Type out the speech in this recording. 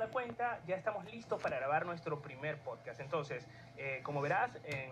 la cuenta, ya estamos listos para grabar nuestro primer podcast. Entonces, eh, como verás, en